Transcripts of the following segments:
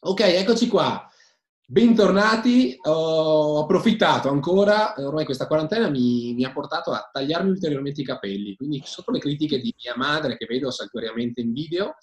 Ok, eccoci qua. Bentornati, ho approfittato ancora, ormai questa quarantena mi, mi, ha portato a tagliarmi ulteriormente i capelli, quindi sotto le critiche di mia madre che vedo saltuariamente in video,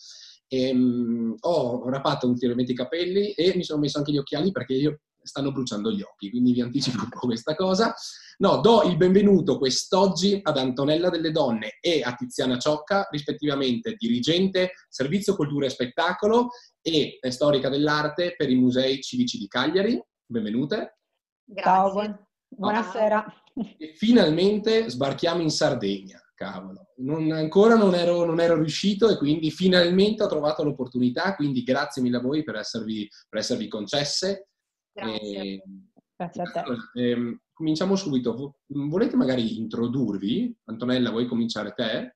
ehm, ho rapato ulteriormente i capelli e mi sono messo anche gli occhiali perché io stanno bruciando gli occhi, quindi vi anticipo un po' questa cosa. No, do il benvenuto quest'oggi ad Antonella delle Donne e a Tiziana Ciocca, rispettivamente dirigente Servizio Cultura e Spettacolo e storica dell'arte per i Musei Civici di Cagliari. Benvenute. Grazie. Ciao, buon... buonasera. E finalmente sbarchiamo in Sardegna, cavolo. Non, ancora non ero, non ero, riuscito e quindi finalmente ho trovato l'opportunità, quindi grazie mille a voi per esservi, per esservi concesse Grazie. E, Grazie a te. Eh, cominciamo subito. Volete magari introdurvi? Antonella, vuoi cominciare te?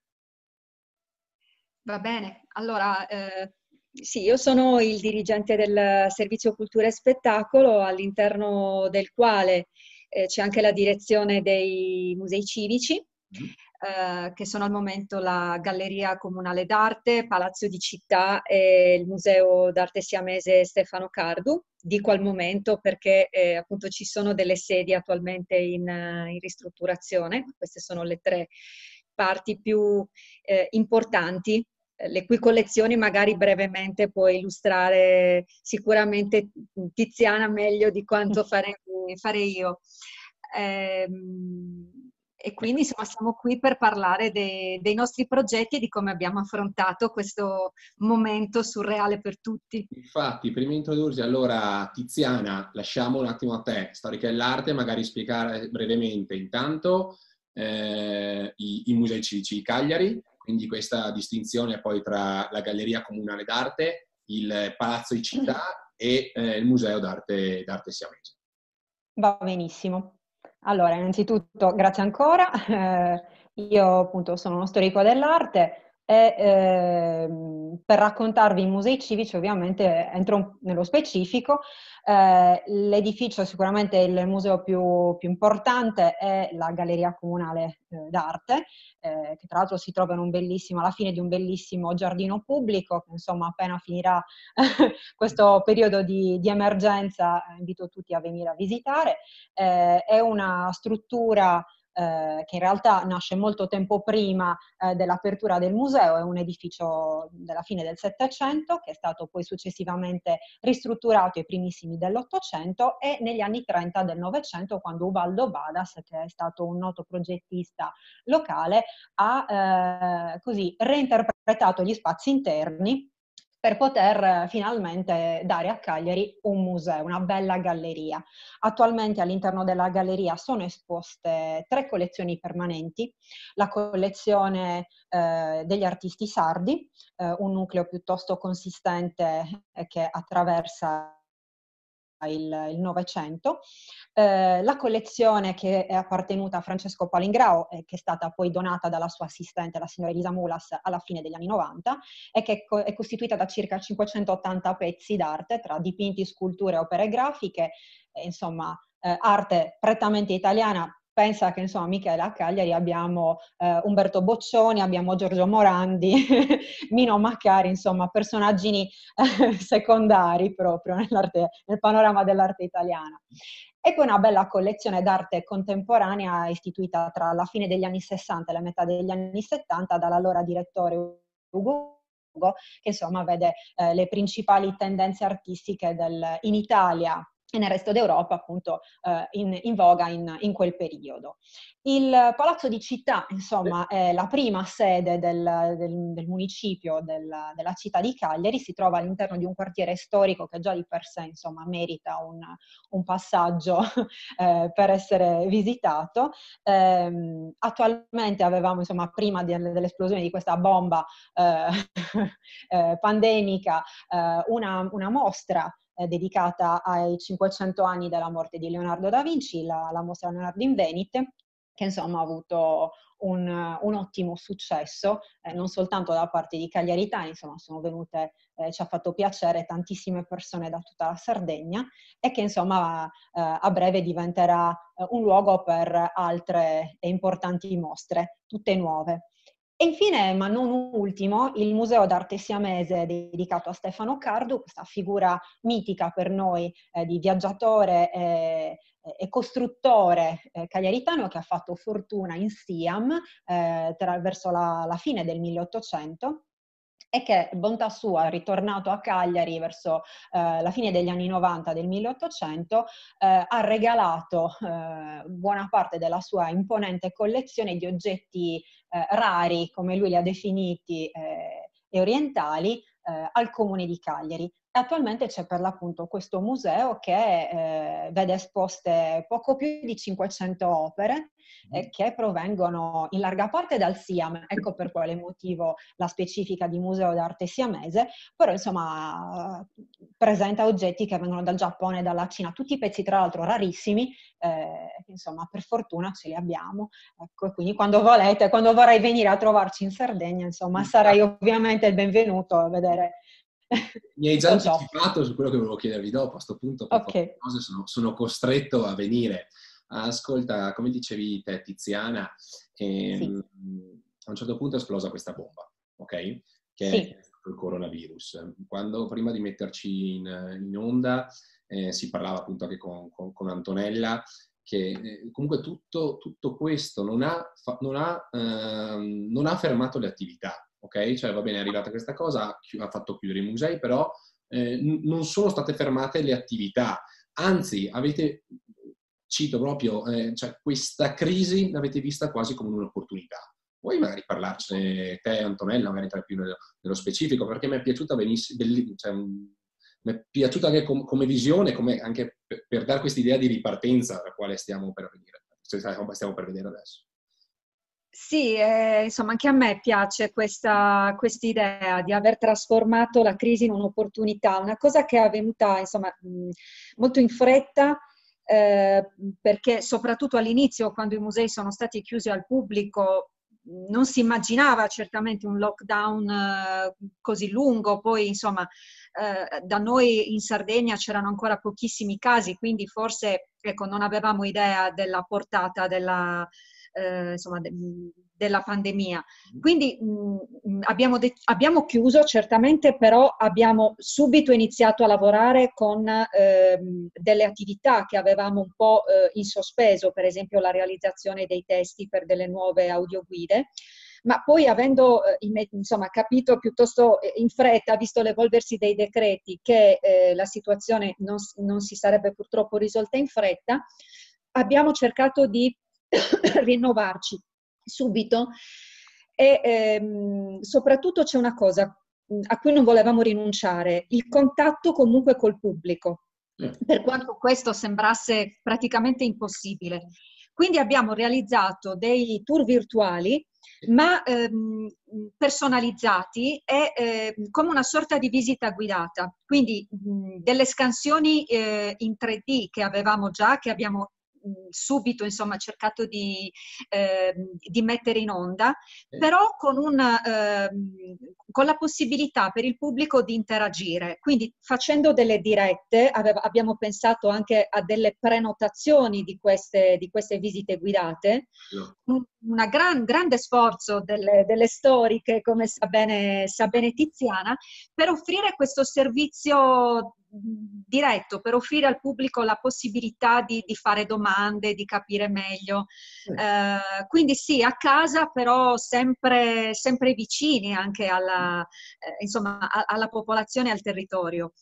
Va bene. Allora, eh, sì, io sono il dirigente del Servizio Cultura e Spettacolo, all'interno del quale eh, c'è anche la direzione dei musei civici. Mm eh, che sono al momento la Galleria Comunale d'Arte, Palazzo di Città e il Museo d'Arte Siamese Stefano Cardu. Dico al momento perché eh, appunto ci sono delle sedi attualmente in, in, ristrutturazione, queste sono le tre parti più eh, importanti eh, le cui collezioni magari brevemente può illustrare sicuramente Tiziana meglio di quanto fare, fare io. Eh, e quindi insomma siamo qui per parlare de, dei nostri progetti e di come abbiamo affrontato questo momento surreale per tutti. Infatti, prima di introdursi, allora Tiziana, lasciamo un attimo a te, storica dell'arte, magari spiegare brevemente intanto eh, i, i, musei civici di Cagliari, quindi questa distinzione poi tra la Galleria Comunale d'Arte, il Palazzo di Città e eh, il Museo d'Arte, d'arte Siamese. Va benissimo. Allora, innanzitutto grazie ancora. Eh, io appunto sono uno storico dell'arte e eh, per raccontarvi i musei civici ovviamente entro nello specifico. Eh, l'edificio sicuramente il museo più, più, importante è la Galleria Comunale eh, d'Arte, eh, che tra l'altro si trova alla fine di un bellissimo giardino pubblico, che insomma appena finirà questo periodo di, di, emergenza invito tutti a venire a visitare. Eh, è una struttura eh, che in realtà nasce molto tempo prima eh, dell'apertura del museo, è un edificio della fine del Settecento che è stato poi successivamente ristrutturato ai primissimi dell'Ottocento e negli anni 30 del Novecento quando Ubaldo Badas, che è stato un noto progettista locale, ha eh, così reinterpretato gli spazi interni per poter eh, finalmente dare a Cagliari un museo, una bella galleria. Attualmente all'interno della galleria sono esposte tre collezioni permanenti, la collezione eh, degli artisti sardi, eh, un nucleo piuttosto consistente eh, che attraversa il Novecento. Eh, la collezione che è appartenuta a Francesco Palingrao e che è stata poi donata dalla sua assistente, la signora Elisa Mulas, alla fine degli anni 90 e che è, co- è costituita da circa 580 pezzi d'arte tra dipinti, sculture, opere grafiche, eh, insomma eh, arte prettamente italiana pensa che insomma Michele a Cagliari abbiamo eh, Umberto Boccioni, abbiamo Giorgio Morandi, Mino Maccari, insomma personaggini eh, secondari proprio nel panorama dell'arte italiana. E poi una bella collezione d'arte contemporanea istituita tra la fine degli anni 60 e la metà degli anni 70 dall'allora direttore Ugo che insomma vede eh, le principali tendenze artistiche del, in Italia e nel resto d'Europa appunto eh, in, in, voga in, in, quel periodo. Il Palazzo di Città, insomma, è la prima sede del, del, del municipio del, della città di Cagliari, si trova all'interno di un quartiere storico che già di per sé, insomma, merita un, un passaggio eh, per essere visitato. Eh, attualmente avevamo, insomma, prima di, dell'esplosione di questa bomba eh, eh pandemica, eh, una, una mostra eh, dedicata ai 500 anni della morte di Leonardo da Vinci, la, la mostra Leonardo in Venite, che insomma ha avuto un, un ottimo successo, eh, non soltanto da parte di Cagliaritani, insomma sono venute, eh, ci ha fatto piacere tantissime persone da tutta la Sardegna e che insomma eh, a breve diventerà eh, un luogo per altre importanti mostre, tutte nuove. E infine, ma non ultimo, il Museo d'Arte Siamese dedicato a Stefano Cardu, questa figura mitica per noi eh, di viaggiatore e, e costruttore eh, cagliaritano che ha fatto fortuna in Siam eh, verso la, la fine del 1800 e che, bontà sua, ritornato a Cagliari verso eh, la fine degli anni 90 del 1800, eh, ha regalato eh, buona parte della sua imponente collezione di oggetti eh, rari, come lui li ha definiti, eh, e orientali, eh, al comune di Cagliari. Attualmente c'è per l'appunto questo museo che vede esposte poco più di 500 opere eh, che provengono in larga parte dal Siam, ecco per quale motivo la specifica di museo d'arte siamese, però insomma presenta oggetti che vengono dal Giappone e dalla Cina, tutti i pezzi tra l'altro rarissimi, eh, insomma per fortuna ce li abbiamo, ecco quindi quando volete, quando vorrai venire a trovarci in Sardegna, insomma sarai ovviamente il benvenuto a vedere mi hai già anticipato su quello che volevo chiedervi dopo, a questo punto okay. sono, sono, costretto a venire. Ascolta, come dicevi te Tiziana, ehm, sì. a un certo punto è esplosa questa bomba, ok? Che sì. è il coronavirus. Quando prima di metterci in, in onda eh, si parlava appunto anche con, con, con Antonella che eh, comunque tutto, tutto, questo non ha, non, ha, ehm, non ha fermato le attività, ok? Cioè va bene, è arrivata questa cosa, ha fatto chiudere i musei, però eh, non sono state fermate le attività, anzi avete, cito proprio, eh, cioè questa crisi l'avete vista quasi come un'opportunità. Vuoi magari parlarcene te, Antonella, magari tra più nello, nello specifico, perché mi è piaciuta benissimo, cioè, mi è piaciuta anche com- come visione, come anche per, per dare questa idea di ripartenza alla quale stiamo per venire, stiamo per vedere adesso. Sì, eh, insomma, anche a me piace questa idea di aver trasformato la crisi in un'opportunità, una cosa che è avvenuta, insomma, molto in fretta, eh, perché soprattutto all'inizio, quando i musei sono stati chiusi al pubblico, non si immaginava certamente un lockdown eh, così lungo, poi insomma eh, da noi in Sardegna c'erano ancora pochissimi casi, quindi forse ecco, non avevamo idea della portata della, eh, insomma, della pandemia. Mm-hmm. Quindi mh, mm, abbiamo, de- abbiamo, chiuso certamente, però abbiamo subito iniziato a lavorare con eh, delle attività che avevamo un po' eh, in sospeso, per esempio la realizzazione dei testi per delle nuove audioguide ma poi avendo eh, insomma, capito piuttosto eh, in fretta, visto l'evolversi dei decreti, che eh, la situazione non, non, si sarebbe purtroppo risolta in fretta, abbiamo cercato di rinnovarci subito e ehm, soprattutto c'è una cosa mm, a cui non volevamo rinunciare, il contatto comunque col pubblico, mm. per quanto questo sembrasse praticamente impossibile. Quindi abbiamo realizzato dei tour virtuali, ma ehm, personalizzati e eh, come una sorta di visita guidata. Quindi mh, delle scansioni eh, in 3D che avevamo già, che abbiamo subito insomma cercato di, eh, di, mettere in onda, però con, un, eh, con, la possibilità per il pubblico di interagire. Quindi facendo delle dirette aveva, abbiamo pensato anche a delle prenotazioni di queste, di queste visite guidate. No. Un gran, grande sforzo delle, delle, storiche, come sa bene, sa bene Tiziana, per offrire questo servizio diretto per offrire al pubblico la possibilità di, di fare domande, di capire meglio. Eh, quindi sì, a casa però sempre, sempre vicini anche alla, eh, insomma, alla popolazione e al territorio.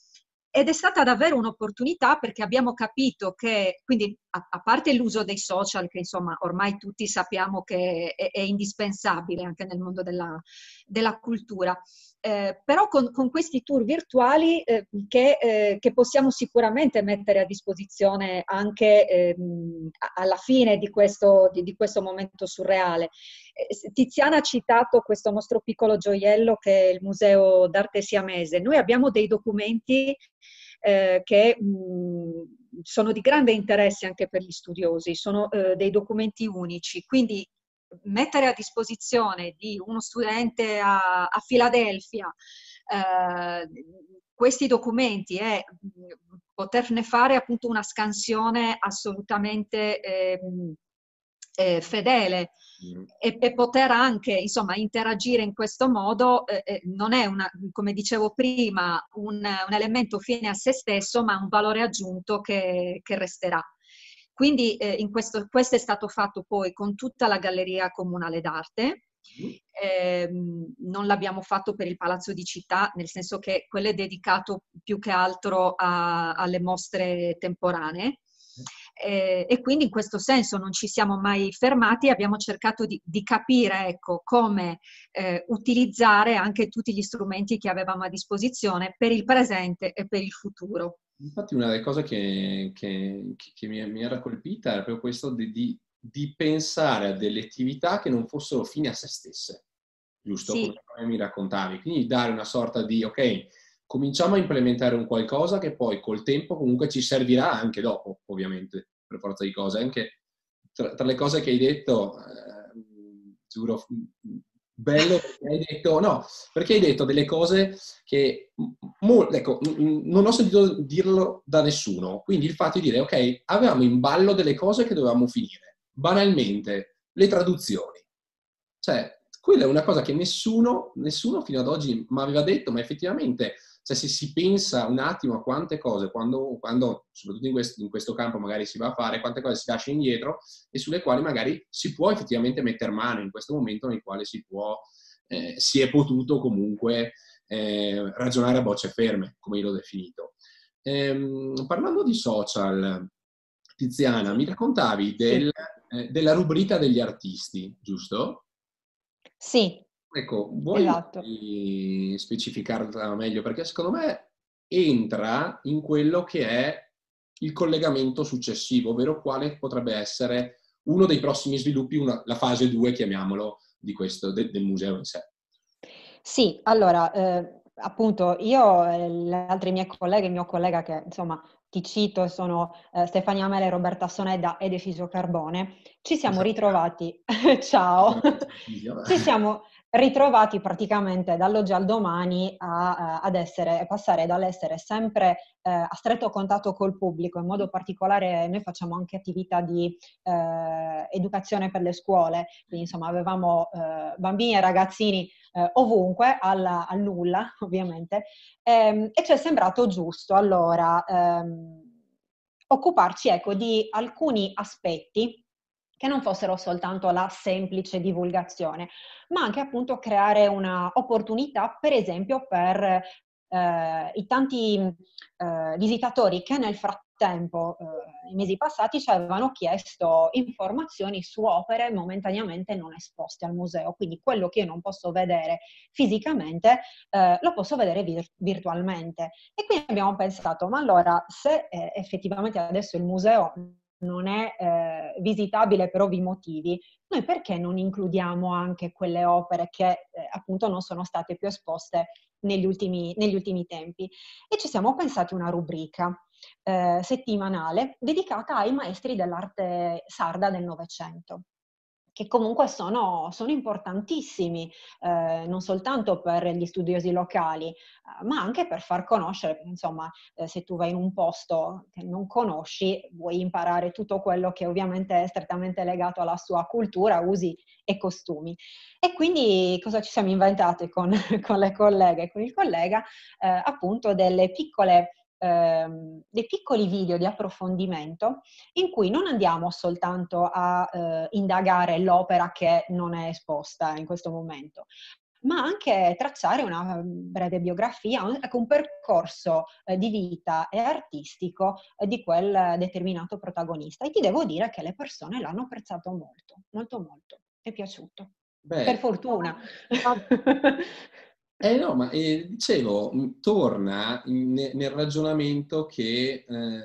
Ed è stata davvero un'opportunità perché abbiamo capito che, quindi a, a parte l'uso dei social, che insomma ormai tutti sappiamo che è, è indispensabile anche nel mondo della, della cultura, eh, però con, con, questi tour virtuali eh, che, eh, che, possiamo sicuramente mettere a disposizione anche ehm, alla fine di questo, di, di questo momento surreale. Eh, Tiziana ha citato questo nostro piccolo gioiello che è il Museo d'Arte Siamese. Noi abbiamo dei documenti eh, che mh, sono di grande interesse anche per gli studiosi, sono eh, dei documenti unici, quindi mettere a disposizione di uno studente a, a Filadelfia eh, questi documenti e poterne fare appunto una scansione assolutamente eh, eh, fedele mm. e, e, poter anche insomma interagire in questo modo eh, eh, non è una, come dicevo prima un, un, elemento fine a se stesso ma un valore aggiunto che, che resterà. Quindi eh, questo, questo è stato fatto poi con tutta la Galleria Comunale d'Arte. Eh, non l'abbiamo fatto per il Palazzo di Città, nel senso che quello è dedicato più che altro a, alle mostre temporanee. Eh, e quindi in questo senso non ci siamo mai fermati, abbiamo cercato di, di capire ecco, come eh, utilizzare anche tutti gli strumenti che avevamo a disposizione per il presente e per il futuro. Infatti una delle cose che, che, che mi, mi, era colpita era proprio questo di, di, di, pensare a delle attività che non fossero fine a se stesse, giusto? Sì. Come mi raccontavi. Quindi dare una sorta di, ok, cominciamo a implementare un qualcosa che poi col tempo comunque ci servirà anche dopo, ovviamente, per forza di cose. Anche tra, tra le cose che hai detto, eh, giuro, bello perché hai detto, no, perché hai detto delle cose che, mo, ecco, non ho sentito dirlo da nessuno. Quindi il fatto di dire, ok, avevamo in ballo delle cose che dovevamo finire. Banalmente, le traduzioni. Cioè, quella è una cosa che nessuno, nessuno fino ad oggi mi aveva detto, ma effettivamente cioè, se si pensa un attimo a quante cose, quando, quando soprattutto in questo, in questo, campo magari si va a fare, quante cose si lascia indietro e sulle quali magari si può effettivamente mettere mano in questo momento nel quale si, può, eh, si è potuto comunque eh, ragionare a bocce ferme, come io l'ho definito. Ehm, parlando di social, Tiziana, mi raccontavi del, eh, della rubrica degli artisti, giusto? Sì, Ecco, vuoi esatto. specificarla meglio? Perché secondo me entra in quello che è il collegamento successivo, ovvero quale potrebbe essere uno dei prossimi sviluppi, una, la fase 2, chiamiamolo, di questo, de, del museo in sé. Sì, allora, eh, appunto, io e le altre mie colleghe, il mio collega che insomma ti cito, sono eh, Stefania Mele, Roberta Sonedda ed Efisio Carbone, ci siamo esatto. ritrovati, ciao, ci siamo ritrovati praticamente dall'oggi al domani a, eh, ad essere, passare dall'essere sempre eh, a stretto contatto col pubblico, in modo particolare noi facciamo anche attività di eh, educazione per le scuole, quindi insomma avevamo eh, bambini e ragazzini eh, ovunque, alla, al nulla ovviamente, ehm, e ci è sembrato giusto allora ehm, occuparci ecco, di alcuni aspetti che non fossero soltanto la semplice divulgazione, ma anche appunto creare un'opportunità, per esempio, per eh, i tanti eh, visitatori che nel frattempo, eh, nei mesi passati, ci avevano chiesto informazioni su opere momentaneamente non esposte al museo. Quindi quello che io non posso vedere fisicamente eh, lo posso vedere vir- virtualmente. E quindi abbiamo pensato, ma allora se eh, effettivamente adesso il museo non è eh, visitabile per ovvi motivi, noi perché non includiamo anche quelle opere che eh, appunto non sono state più esposte negli ultimi, negli ultimi tempi? E ci siamo pensati una rubrica eh, settimanale dedicata ai maestri dell'arte sarda del Novecento che comunque sono, sono importantissimi, eh, non soltanto per gli studiosi locali, eh, ma anche per far conoscere, insomma, eh, se tu vai in un posto che non conosci, vuoi imparare tutto quello che ovviamente è strettamente legato alla sua cultura, usi e costumi. E quindi cosa ci siamo inventati con, con le colleghe e con il collega? Eh, appunto delle piccole ehm, dei piccoli video di approfondimento in cui non andiamo soltanto a eh, indagare l'opera che non è esposta in questo momento, ma anche tracciare una breve biografia, un, ecco, un percorso eh, di vita e artistico eh, di quel determinato protagonista. E ti devo dire che le persone l'hanno apprezzato molto, molto, molto. È piaciuto. Beh, per fortuna. Eh no, ma eh, dicevo, torna in, nel ragionamento che eh,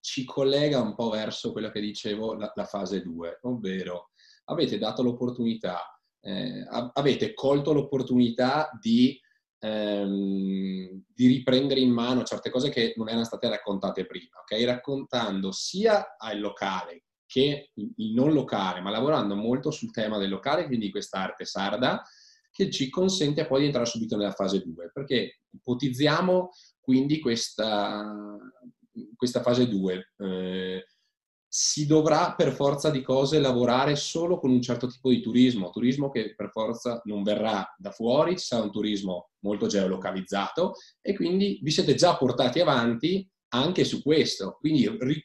ci collega un po' verso quello che dicevo, la, la fase 2, ovvero avete dato l'opportunità, eh, avete colto l'opportunità di, ehm, di, riprendere in mano certe cose che non erano state raccontate prima, ok? Raccontando sia al locale che il non locale, ma lavorando molto sul tema del locale, quindi questa arte sarda, che ci consente poi di entrare subito nella fase 2, perché ipotizziamo quindi questa, questa fase 2. Eh, si dovrà per forza di cose lavorare solo con un certo tipo di turismo, turismo che per forza non verrà da fuori, ci sarà un turismo molto geolocalizzato e quindi vi siete già portati avanti anche su questo, quindi ri-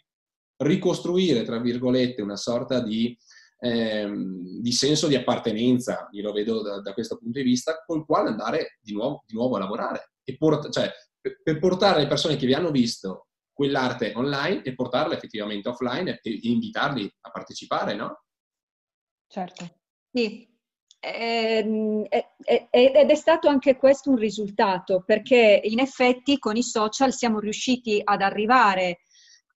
ricostruire, tra virgolette, una sorta di, ehm, di, senso di appartenenza, io lo vedo da, da, questo punto di vista, col quale andare di nuovo, di nuovo a lavorare. E port- cioè, per, per portare le persone che vi hanno visto quell'arte online e portarla effettivamente offline e invitarli a partecipare, no? Certo. Sì, ehm, ed è stato anche questo un risultato, perché in effetti con i social siamo riusciti ad arrivare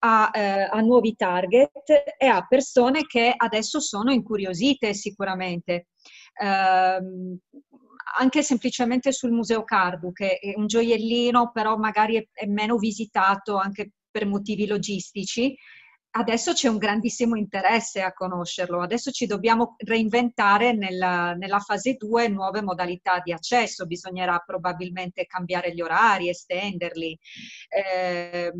a, eh, a, nuovi target e a persone che adesso sono incuriosite sicuramente. Eh, anche semplicemente sul Museo Cardu, che è un gioiellino, però magari è, è meno visitato anche per motivi logistici, adesso c'è un grandissimo interesse a conoscerlo. Adesso ci dobbiamo reinventare nella, nella, fase 2 nuove modalità di accesso. Bisognerà probabilmente cambiare gli orari, estenderli. Eh,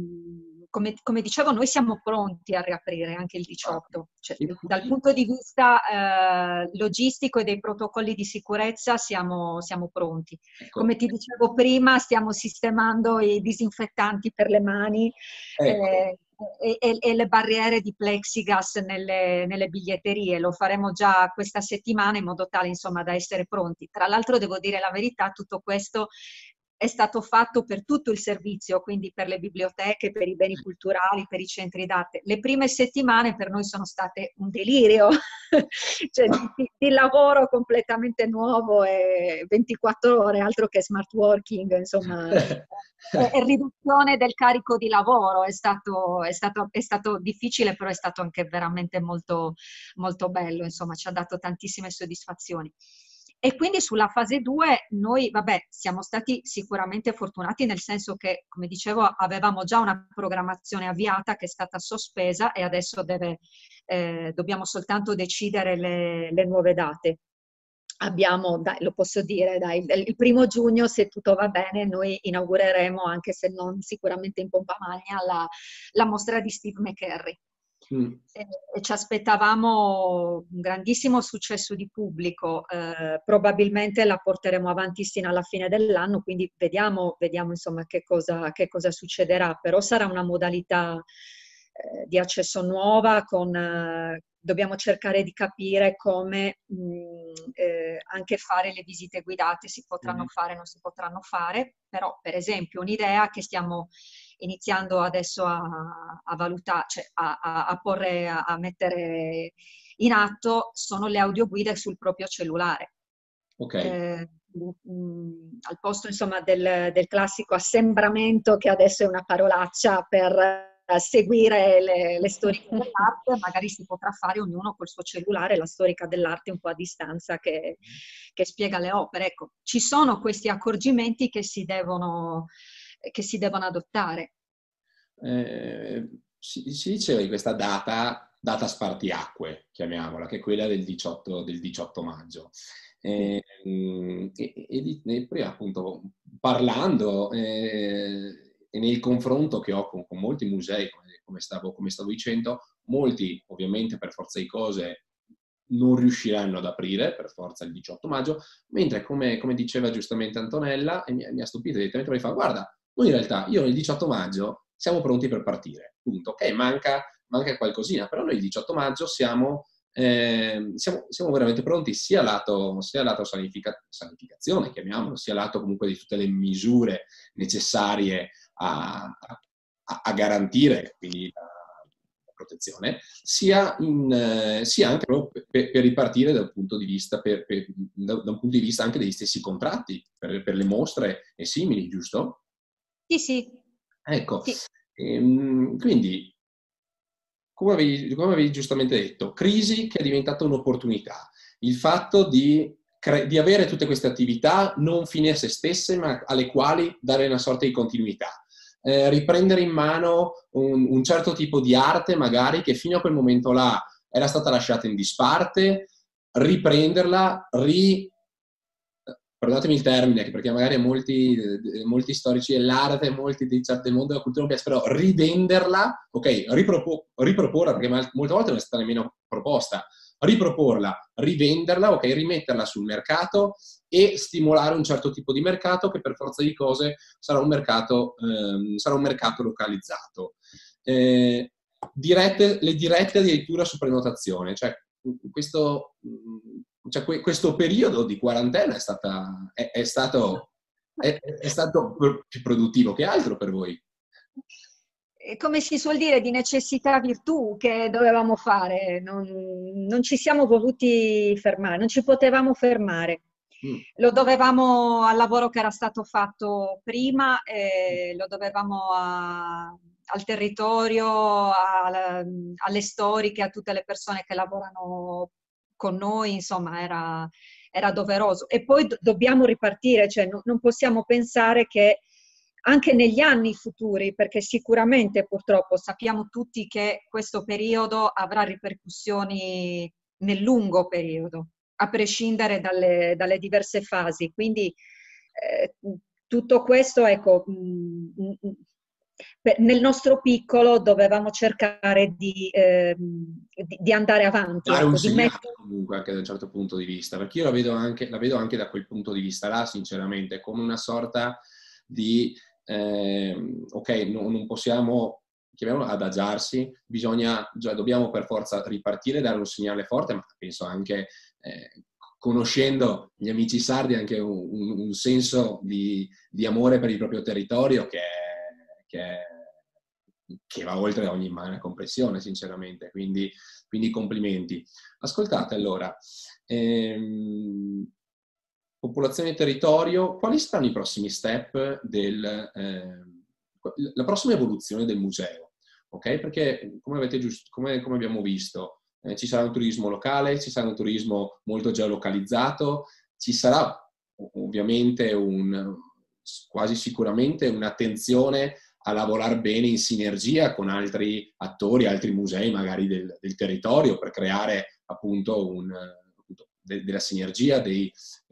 come, come, dicevo, noi siamo pronti a riaprire anche il 18. Cioè, dal punto di vista eh, logistico e dei protocolli di sicurezza siamo, siamo pronti. Ecco. Come ti dicevo prima, stiamo sistemando i disinfettanti per le mani. Ecco. Eh, e, e, e, le barriere di plexigas nelle, nelle, biglietterie. Lo faremo già questa settimana in modo tale insomma da essere pronti. Tra l'altro devo dire la verità, tutto questo è stato fatto per tutto il servizio, quindi per le biblioteche, per i beni culturali, per i centri d'arte. Le prime settimane per noi sono state un delirio, cioè di, di, lavoro completamente nuovo e 24 ore, altro che smart working, insomma, e, e riduzione del carico di lavoro. È stato, è, stato, è stato, difficile, però è stato anche veramente molto, molto bello, insomma, ci ha dato tantissime soddisfazioni. E quindi sulla fase 2 noi, vabbè, siamo stati sicuramente fortunati nel senso che, come dicevo, avevamo già una programmazione avviata che è stata sospesa e adesso deve, eh, dobbiamo soltanto decidere le, le nuove date abbiamo, dai, lo posso dire, dai, il primo giugno, se tutto va bene, noi inaugureremo, anche se non sicuramente in pompa magna, la, la mostra di Steve McCurry. Mm. E, ci aspettavamo un grandissimo successo di pubblico, eh, probabilmente la porteremo avanti sino alla fine dell'anno, quindi vediamo, vediamo insomma che cosa, che cosa succederà, però sarà una modalità eh, di accesso nuova con... Eh, dobbiamo cercare di capire come mh, mm, eh, anche fare le visite guidate si potranno mm. fare, non si potranno fare, però per esempio un'idea che stiamo iniziando adesso a, a valutare, cioè a, a, a porre, a, mettere in atto sono le audioguide sul proprio cellulare. Ok. Eh, mh, al posto insomma del, del classico assembramento che adesso è una parolaccia per seguire le, le, storiche dell'arte, magari si potrà fare ognuno col suo cellulare la storica dell'arte un po' a distanza che, che spiega le opere. Ecco, ci sono questi accorgimenti che si devono, che si devono adottare. Eh, si, diceva di questa data, data spartiacque, chiamiamola, che è quella del 18, del 18 maggio. Eh, e, e, e, poi appunto parlando eh, e nel confronto che ho con, con molti musei, come, come, stavo, come stavo dicendo, molti ovviamente per forza di cose non riusciranno ad aprire per forza il 18 maggio, mentre come, come diceva giustamente Antonella, e mi, mi ha stupito direttamente, mi fa guarda, noi in realtà, io il 18 maggio siamo pronti per partire, punto. Ok, manca, manca qualcosina, però noi il 18 maggio siamo, eh, siamo, siamo veramente pronti sia lato, sia lato sanifica, sanificazione, chiamiamolo, sia lato comunque di tutte le misure necessarie a, a, a garantire quindi la, protezione, sia, in, sia anche per, per, ripartire dal punto di vista, per, per, da, da, un punto di vista anche degli stessi contratti per, per le mostre e simili, giusto? Sì, sì. Ecco, sì. Ehm, quindi, come avevi, come avevi, giustamente detto, crisi che è diventata un'opportunità. Il fatto di, cre- di, avere tutte queste attività non fine a se stesse, ma alle quali dare una sorta di continuità. Eh, riprendere in mano un, un certo tipo di arte, magari che fino a quel momento là era stata lasciata in disparte, riprenderla, ri, perdonatemi il termine, perché magari molti, molti storici dell'arte, molti del mondo della cultura piace, però rivenderla, ok, ripropo, riproporla, perché molte volte non è stata nemmeno proposta, riproporla, rivenderla, ok, rimetterla sul mercato e stimolare un certo tipo di mercato che per forza di cose sarà un mercato, ehm, sarà un mercato localizzato. Eh, dirette, le dirette addirittura su prenotazione, cioè questo, cioè questo periodo di quarantena è, stata, è, è stato, è, è stato più produttivo che altro per voi come si suol dire, di necessità virtù che dovevamo fare, non, non, ci siamo voluti fermare, non ci potevamo fermare. Mm. Lo dovevamo al lavoro che era stato fatto prima, lo dovevamo a, al territorio, a, alle storiche, a tutte le persone che lavorano con noi, insomma era, era doveroso. E poi do, dobbiamo ripartire, cioè no, non possiamo pensare che anche negli anni futuri, perché sicuramente purtroppo sappiamo tutti che questo periodo avrà ripercussioni nel lungo periodo, a prescindere dalle, dalle diverse fasi. Quindi eh, tutto questo, ecco, mh, mm, mh, nel nostro piccolo dovevamo cercare di, eh, di, di andare avanti. Dare ecco, un segnale mettere... comunque anche da un certo punto di vista, perché io la vedo anche, la vedo anche da quel punto di vista là, sinceramente, come una sorta di eh, ok, no, non possiamo, chiamiamolo adagiarsi, bisogna, cioè, dobbiamo per forza ripartire, dare un segnale forte, ma penso anche, eh, conoscendo gli amici sardi, anche un, un, un senso di, di, amore per il proprio territorio che, che, che va oltre ogni umana comprensione, sinceramente. Quindi, quindi complimenti. Ascoltate allora, ehm, popolazione e territorio, quali saranno i prossimi step del, eh, la prossima evoluzione del museo? Ok? Perché come, avete giust- come, come abbiamo visto, eh, ci sarà un turismo locale, ci sarà un turismo molto geolocalizzato, ci sarà ovviamente un, quasi sicuramente un'attenzione a lavorare bene in sinergia con altri attori, altri musei magari del, del territorio per creare appunto un, de, della sinergia, dei,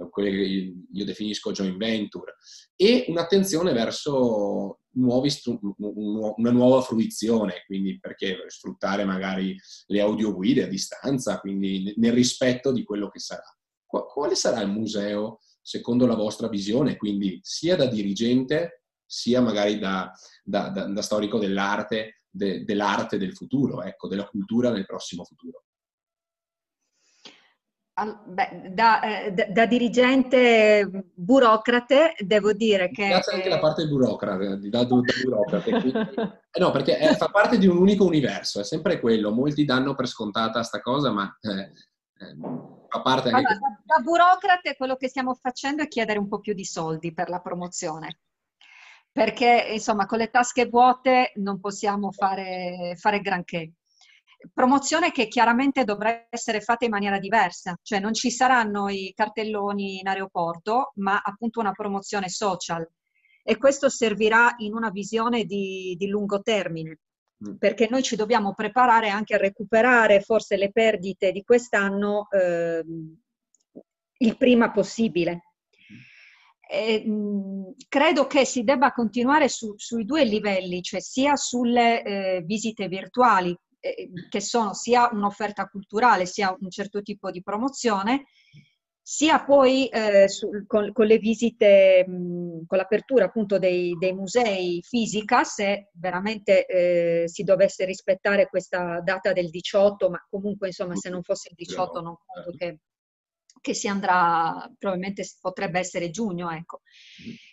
quelli che io definisco joint venture, e un'attenzione verso nuovi una nuova fruizione, quindi perché sfruttare magari le audioguide a distanza, quindi nel rispetto di quello che sarà. Quale sarà il museo secondo la vostra visione, quindi sia da dirigente sia magari da, da, da, da storico dell'arte, de, dell'arte del futuro, ecco, della cultura nel prossimo futuro? Beh, da, eh, da, da, dirigente burocrate devo dire che... Piace anche la parte burocrate, da, da burocrate. Quindi, eh no, perché è, fa parte di un unico universo, è sempre quello. Molti danno per scontata sta cosa, ma eh, eh, fa parte anche... Allora, da, burocrate quello che stiamo facendo è chiedere un po' più di soldi per la promozione. Perché, insomma, con le tasche vuote non possiamo fare, fare granché promozione che chiaramente dovrà essere fatta in maniera diversa, cioè non ci saranno i cartelloni in aeroporto, ma appunto una promozione social. E questo servirà in una visione di, di lungo termine, mm. perché noi ci dobbiamo preparare anche a recuperare forse le perdite di quest'anno eh, il prima possibile. E, mh, credo che si debba continuare su, sui due livelli, cioè sia sulle eh, visite virtuali, eh, che sono sia un'offerta culturale sia un certo tipo di promozione, sia poi eh, su, con, con, le visite, mh, con l'apertura appunto dei, dei, musei fisica, se veramente eh, si dovesse rispettare questa data del 18, ma comunque insomma se non fosse il 18 non credo che, che si andrà, probabilmente potrebbe essere giugno, ecco.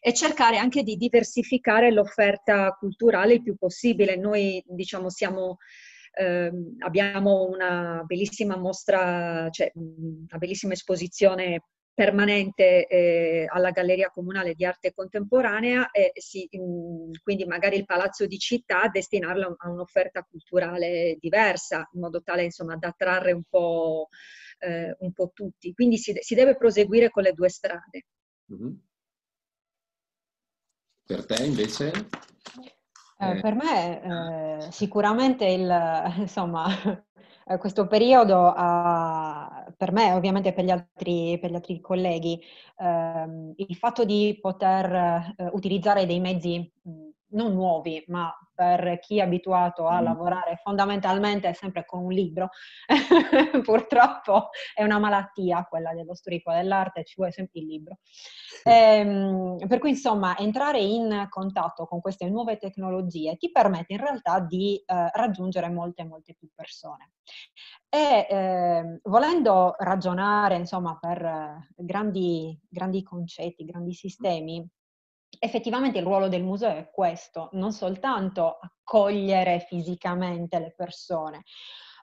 E cercare anche di diversificare l'offerta culturale il più possibile. Noi diciamo siamo eh, abbiamo una bellissima mostra, cioè una bellissima esposizione permanente eh, alla Galleria Comunale di Arte Contemporanea e si, mh, quindi magari il Palazzo di Città destinarlo a un'offerta culturale diversa in modo tale insomma da attrarre un po', eh, un po tutti. Quindi si, si, deve proseguire con le due strade. Mm-hmm. Per te invece? Eh, per me eh, sicuramente il, insomma, questo periodo ha per me, ovviamente per gli altri, per gli altri colleghi, ehm, il fatto di poter eh, utilizzare dei mezzi non nuovi, ma per chi è abituato a lavorare fondamentalmente sempre con un libro, purtroppo è una malattia quella dello storico dell'arte, ci vuole sempre il libro. Ehm, per cui insomma entrare in contatto con queste nuove tecnologie ti permette in realtà di eh, raggiungere molte, molte più persone. E eh, volendo ragionare insomma per eh, grandi, grandi concetti, grandi sistemi, effettivamente il ruolo del museo è questo, non soltanto accogliere fisicamente le persone,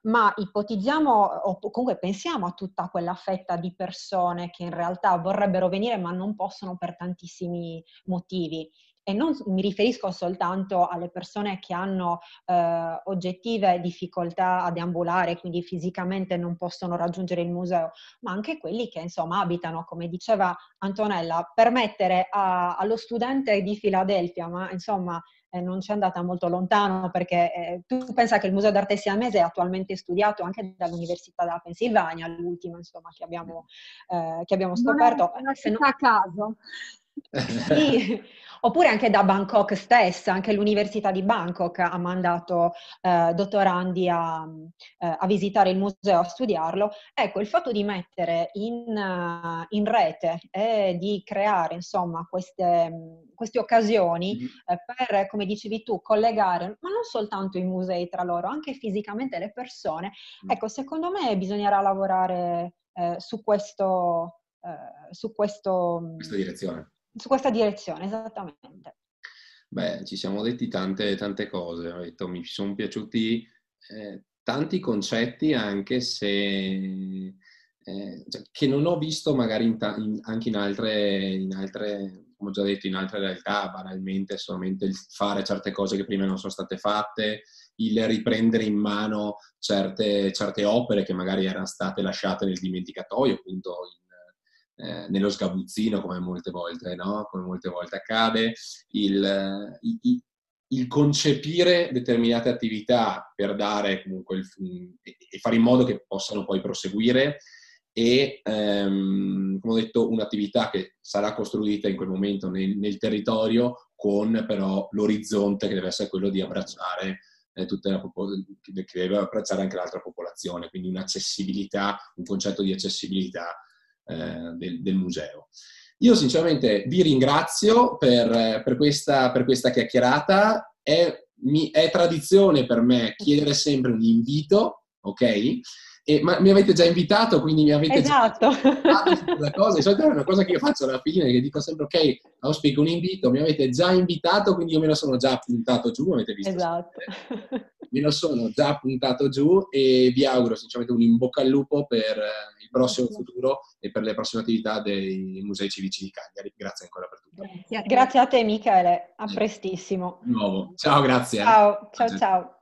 ma ipotizziamo o comunque pensiamo a tutta quella fetta di persone che in realtà vorrebbero venire ma non possono per tantissimi motivi e non mi riferisco soltanto alle persone che hanno eh, oggettive difficoltà a deambulare, quindi fisicamente non possono raggiungere il museo, ma anche quelli che insomma abitano, come diceva Antonella, permettere a, allo studente di Filadelfia, ma insomma eh, non ci è andata molto lontano perché eh, tu pensa che il Museo d'Arte Siamese è attualmente studiato anche dall'Università della Pennsylvania, l'ultimo insomma che abbiamo, eh, che abbiamo scoperto. Non è una a caso. Sì, oppure anche da Bangkok stessa, anche l'Università di Bangkok ha mandato eh, dottorandi a, eh, a, visitare il museo, a studiarlo. Ecco, il fatto di mettere in, uh, in rete e di creare, insomma, queste, queste occasioni mm-hmm. eh, per, come dicevi tu, collegare, ma non soltanto i musei tra loro, anche fisicamente le persone, mm. ecco, secondo me bisognerà lavorare eh, su questo... Eh, su questo, questa direzione su questa direzione, esattamente. Beh, ci siamo detti tante, tante cose, ho detto, mi sono piaciuti eh, tanti concetti anche se eh, cioè, che non ho visto magari in ta- in, anche in altre, in altre, come ho già detto, in altre realtà, banalmente solamente il fare certe cose che prima non sono state fatte, il riprendere in mano certe, certe opere che magari erano state lasciate nel dimenticatoio, appunto eh, nello sgabuzzino come molte volte, no? come molte volte accade, il, il, il, concepire determinate attività per dare comunque il, e fare in modo che possano poi proseguire e ehm, come ho detto un'attività che sarà costruita in quel momento nel, nel territorio con però l'orizzonte che deve essere quello di abbracciare eh, tutta la che deve abbracciare anche l'altra popolazione, quindi un'accessibilità, un concetto di accessibilità eh, del, del, museo. Io sinceramente vi ringrazio per, per, questa, per questa, chiacchierata. È, mi, è tradizione per me chiedere sempre un invito, ok? E, ma mi avete già invitato, quindi mi avete esatto. già sulla cosa. Di solito è una cosa che io faccio alla fine, che dico sempre, ok, auspico un invito, mi avete già invitato, quindi io me lo sono già puntato giù, avete visto? Esatto. Me lo sono già puntato giù e vi auguro sinceramente un in bocca al lupo per il prossimo futuro e per le prossime attività dei musei civici di Cagliari. Grazie ancora per tutto. Grazie a te, Michele, a prestissimo. Di nuovo. Ciao, grazie. Ciao, ciao, ciao.